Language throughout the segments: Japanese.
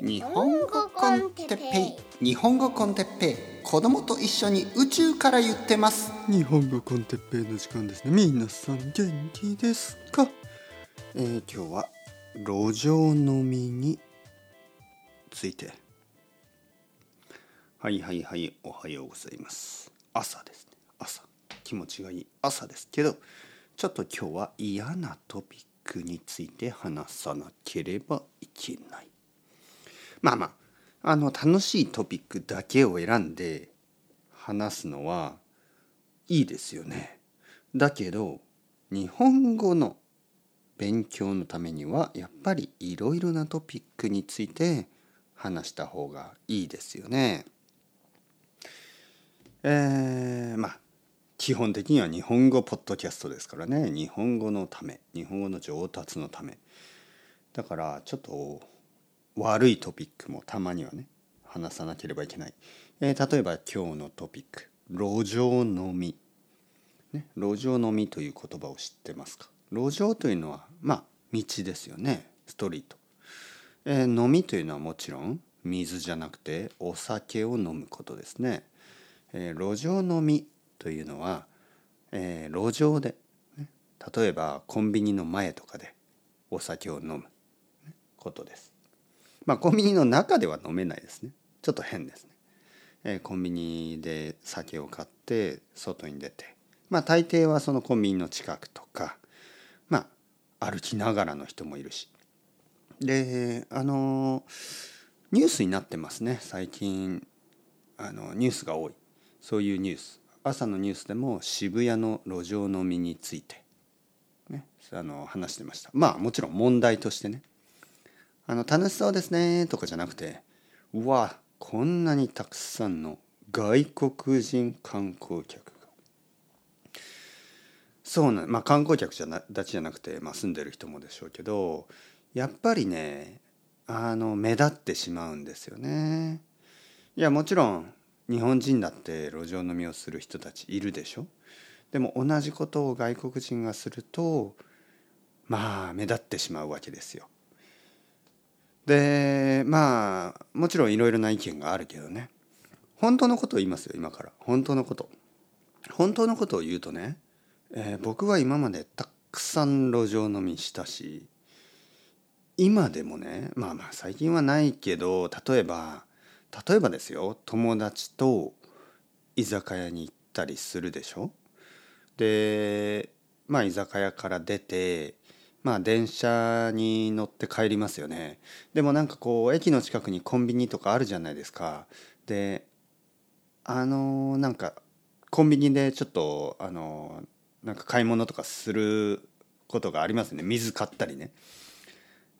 日本語コンテッペイ。日本語コンテッペイ。子供と一緒に宇宙から言ってます。日本語コンテッペイの時間ですね。皆さん元気ですか、えー、今日は路上飲みについて。はいはいはいおはようございます。朝ですね。朝。気持ちがいい朝です。けどちょっと今日は嫌なトピックについて話さなければいけないまあまああの楽しいトピックだけを選んで話すのはいいですよね。だけど日本語の勉強のためにはやっぱりいろいろなトピックについて話した方がいいですよね。えー、まあ基本的には日本語ポッドキャストですからね日本語のため日本語の上達のためだからちょっと悪いトピックもたまにはね話さなければいけない、えー、例えば今日のトピック。路上飲み、ね、路上飲みという言葉を知ってますか？路上というのはまあ道ですよね。ストリート、えー、飲みというのはもちろん水じゃなくてお酒を飲むことですね、えー、路上飲みというのは、えー、路上で、ね、例えばコンビニの前とかでお酒を飲む、ことです。まあコンビニの中では飲めないですね。ちょっと変ですね、えー、コンビニで酒を買って外に出て。まあ大抵はそのコンビニの近くとかまあ歩きながらの人もいるし。であのニュースになってますね。最近あのニュースが多い。そういうニュース。朝のニュースでも渋谷の路上飲みについて、ね、あの話してました。まあもちろん問題としてね。あの楽しそうですねとかじゃなくてうわこんなにたくさんの外国人観光客がそうなまあ観光客じゃなだけじゃなくて、まあ、住んでる人もでしょうけどやっぱりねあの目立ってしまうんですよね。いやもちろん日本人だって路上飲みをする人たちいるでしょでも同じことを外国人がするとまあ目立ってしまうわけですよ。でまあもちろんいろいろな意見があるけどね。本当のことを言いますよ今から。本当のこと。本当のことを言うとね、えー、僕は今までたくさん路上飲みしたし今でもねまあまあ最近はないけど例えば例えばですよ友達と居酒屋に行ったりするでしょ？でまあ居酒屋から出てまあ電車に乗って帰りますよね。でもなんかこう駅の近くにコンビニとかあるじゃないですか。であのなんかコンビニでちょっとあのなんか買い物とかすることがありますね。水買ったりね。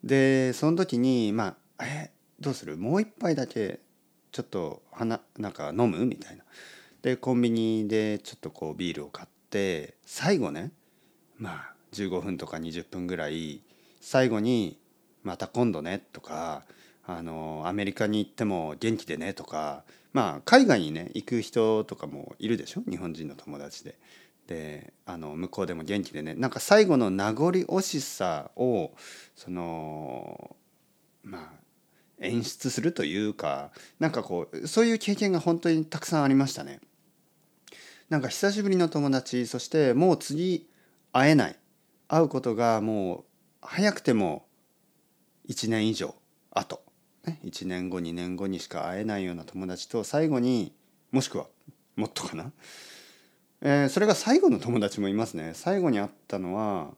でその時にまあえどうする？もう一杯だけちょっと花なんか飲む？みたいな。でコンビニでちょっとこうビールを買って最後ねまあ15分とか20分ぐらい最後に「また今度ね」とかあのアメリカに行っても元気でねとかまあ海外にね行く人とかもいるでしょ？日本人の友達で。であの向こうでも元気でねなんか最後の名残惜しさをそのまあ演出するというかなんかこうそういう経験が本当にたくさんありましたね。なんか久しぶりの友達そしてもう次会えない会うことがもう早くても1年以上後、ね、1年後2年後にしか会えないような友達と最後にもしくはもっとかな、えー、それが最後の友達もいますね。最後に会ったのは、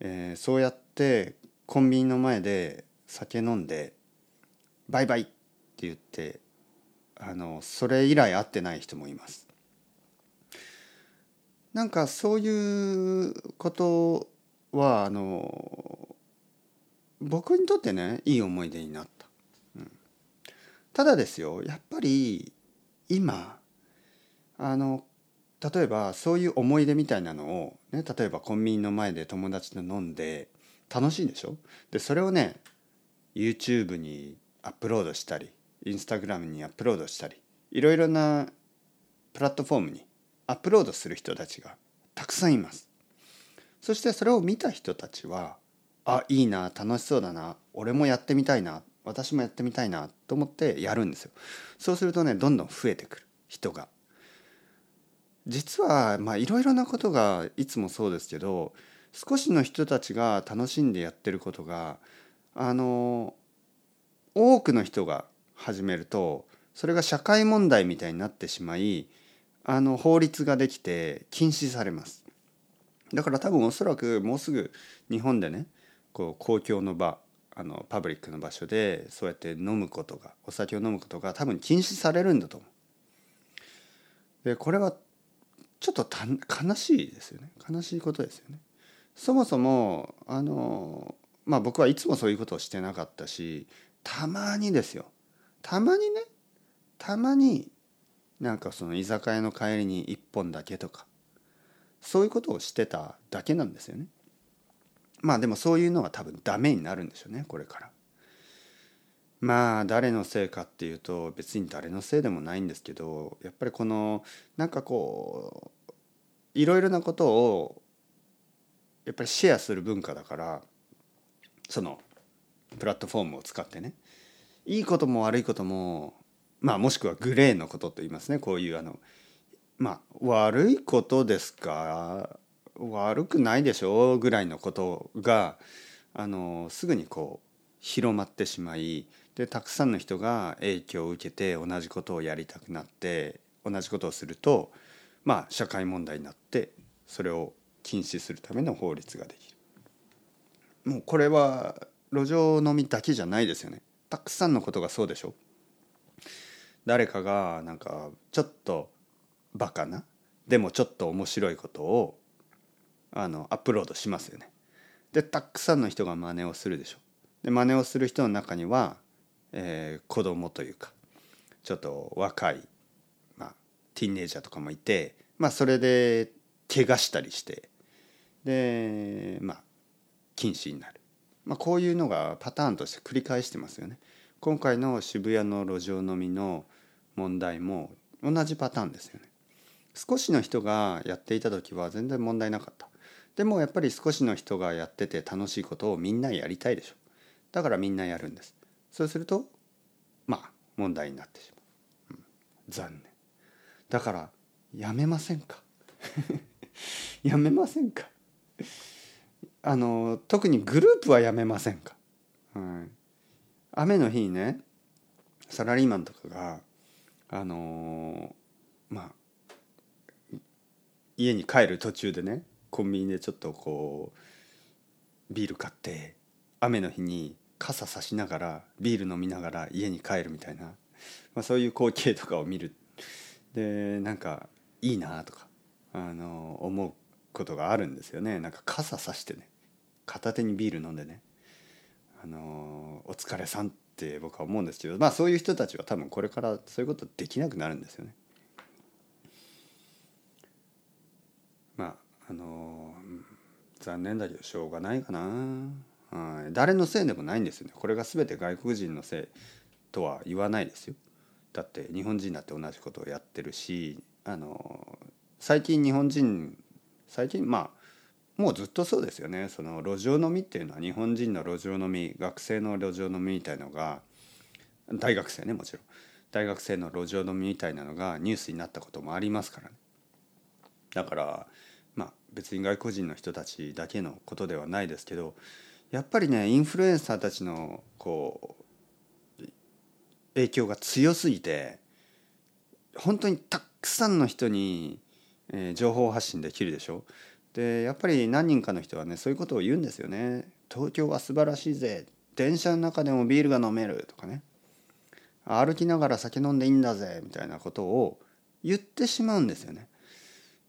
えー、そうやってコンビニの前で酒飲んで「バイバイ」って言ってあのそれ以来会ってない人もいます。なんかそういうことはあの僕にとってねいい思い出になった、うん、ただですよやっぱり今あの例えばそういう思い出みたいなのを、ね、例えばコンビニの前で友達と飲んで楽しいんでしょ？でそれをね YouTube にアップロードしたりインスタグラムにアップロードしたりいろいろなプラットフォームにアップロードする人たちがたくさんいます。そしてそれを見た人たちはあいいな楽しそうだな俺もやってみたいな私もやってみたいなと思ってやるんですよ。そうするとねどんどん増えてくる人が。実はまあいろいろなことがいつもそうですけど少しの人たちが楽しんでやってることがあの多くの人が始めるとそれが社会問題みたいになってしまいあの法律ができて禁止されます。だから多分おそらくもうすぐ日本でねこう公共の場あのパブリックの場所でそうやって飲むことがお酒を飲むことが多分禁止されるんだと思う。でこれはちょっとた悲しいですよね悲しいことですよね。そもそもあのまあ僕はいつもそういうことをしてなかったしたまにですよたまにねたまになんかその居酒屋の帰りに1本だけとかそういうことをしてただけなんですよね。まあでもそういうのは多分ダメになるんでしょうねこれから。まあ誰のせいかっていうと別に誰のせいでもないんですけどやっぱりこのなんかこういろいろなことをやっぱりシェアする文化だからそのプラットフォームを使ってねいいことも悪いこともまあもしくはグレーのことと言いますねこういうあのまあ悪いことですか？悪くないでしょ？うぐらいのことがあのすぐにこう広まってしまいでたくさんの人が影響を受けて同じことをやりたくなって同じことをするとまあ社会問題になってそれを禁止するための法律ができる。もうこれは路上飲みだけじゃないですよね。たくさんのことがそうでしょ？誰かがなんかちょっとバカなでもちょっと面白いことをあのアップロードしますよね。でたくさんの人が真似をするでしょ。で真似をする人の中には、えー、子供というかちょっと若い、まあ、ティーンエイジャーとかもいて、まあ、それで怪我したりしてでまあ禁止になる、まあ、こういうのがパターンとして繰り返してますよね。今回の渋谷の路上飲みの問題も同じパターンですよね。少しの人がやっていた時は全然問題なかった。でもやっぱり少しの人がやってて楽しいことをみんなやりたいでしょ。だからみんなやるんです。そうするとまあ問題になってしまう、うん、残念。だからやめませんか？やめませんか？あの特にグループはやめませんか、はい、雨の日にねサラリーマンとかがあのまあ家に帰る途中でねコンビニでちょっとこうビール買って雨の日に傘さしながらビール飲みながら家に帰るみたいな、まあ、そういう光景とかを見るでなんかいいなとかあの思うことがあるんですよねなんか傘さしてね片手にビール飲んでねあのお疲れさんって僕は思うんですけどまあそういう人たちは多分これからそういうことできなくなるんですよね。まあの残念だけどしょうがないかな、はい、誰のせいでもないんですよね。これが全て外国人のせいとは言わないですよ。だって日本人だって同じことをやってるしあの最近日本人最近まあもうずっとそうですよね。その路上飲みっていうのは日本人の路上飲み学生の路上飲みみたいのが大学生ねもちろん。大学生の路上飲みみたいなのがニュースになったこともありますからね。だから別に外国人の人たちだけのことではないですけどやっぱりねインフルエンサーたちのこう影響が強すぎて本当にたくさんの人に、え、情報発信できるでしょ？でやっぱり何人かの人はねそういうことを言うんですよね。東京は素晴らしいぜ電車の中でもビールが飲めるとかね歩きながら酒飲んでいいんだぜみたいなことを言ってしまうんですよね。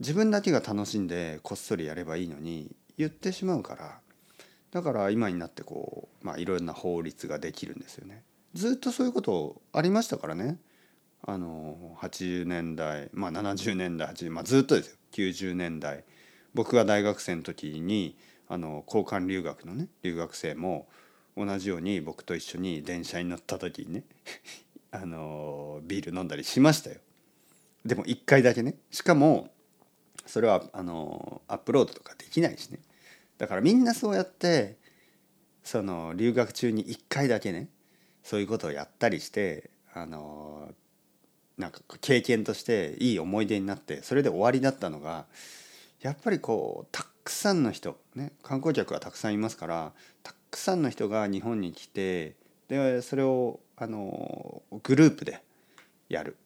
自分だけが楽しんでこっそりやればいいのに言ってしまうからだから今になってこうまあいろんな法律ができるんですよね。ずっとそういうことありましたからね。あの80年代まあ70年代80まあずっとですよ90年代僕が大学生の時にあの交換留学のね留学生も同じように僕と一緒に電車に乗った時にね あのビール飲んだりしましたよ。でも1回だけねしかもそれはあのアップロードとかできないしね。だからみんなそうやってその留学中に1回だけねそういうことをやったりしてあのなんか経験としていい思い出になってそれで終わりだったのがやっぱりこうたくさんの人、ね、観光客はたくさんいますからたくさんの人が日本に来てでそれをあのグループでやる。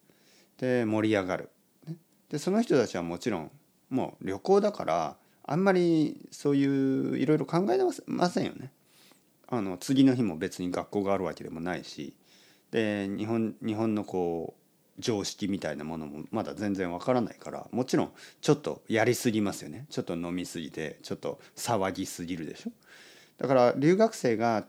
で盛り上がる、でその人たちはもちろんもう旅行だからあんまりそういういろいろ考えませんよね。あの次の日も別に学校があるわけでもないしで日本日本のこう常識みたいなものもまだ全然わからないからもちろんちょっとやりすぎますよねちょっと飲みすぎてちょっと騒ぎすぎるでしょだから留学生が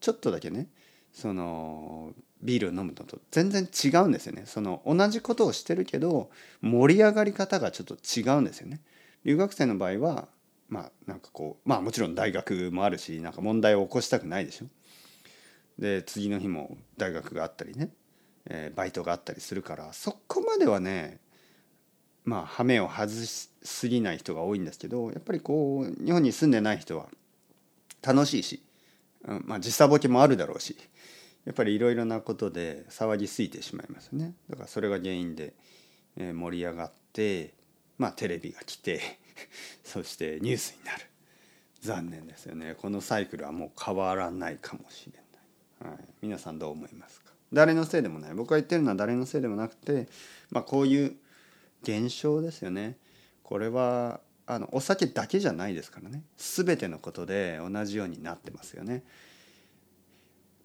ちょっとだけねそのビールを飲むのと全然違うんですよね。その同じことをしてるけど盛り上がり方がちょっと違うんですよね。留学生の場合はまあなんかこうまあもちろん大学もあるしなんか問題を起こしたくないでしょ。で次の日も大学があったりねえー、バイトがあったりするからそこまではねまあ羽目を外しすぎない人が多いんですけどやっぱりこう日本に住んでない人は楽しいし、うん、まあ時差ボケもあるだろうしやっぱりいろいろなことで騒ぎすぎてしまいますね。だからそれが原因で、え、盛り上がってまあテレビが来て そしてニュースになる。残念ですよね。このサイクルはもう変わらないかもしれない、はい、皆さんどう思いますか？誰のせいでもない。僕が言ってるのは誰のせいでもなくて、まあ、こういう現象ですよね。これはあのお酒だけじゃないですからね。全てのことで同じようになってますよね。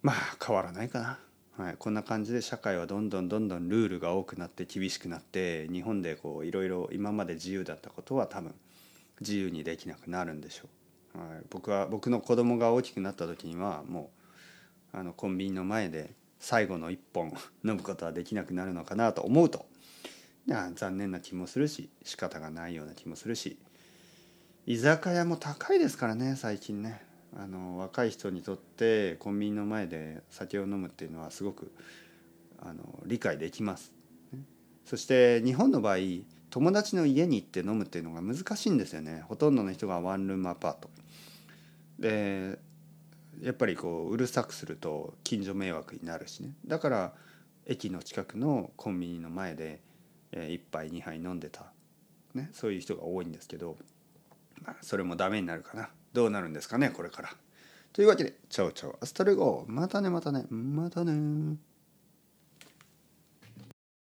まあ変わらないかな、はい、こんな感じで社会はどんどんどんどんルールが多くなって厳しくなって日本でこういろいろ今まで自由だったことは多分自由にできなくなるんでしょう、はい、僕は僕の子供が大きくなった時にはもうあのコンビニの前で最後の一本 飲むことはできなくなるのかなと思うと。残念な気もするし仕方がないような気もするし。居酒屋も高いですからね最近ね。あの若い人にとってコンビニの前で酒を飲むっていうのはすごくあの理解できます。そして日本の場合友達の家に行って飲むっていうのが難しいんですよね。ほとんどの人がワンルームアパート。でやっぱりこううるさくすると近所迷惑になるしね。だから駅の近くのコンビニの前で1杯2杯飲んでた、ね、そういう人が多いんですけど、まあ、それもダメになるかな。どうなるんですかねこれから。というわけで ciao ciao hasta luego またねまたね。またね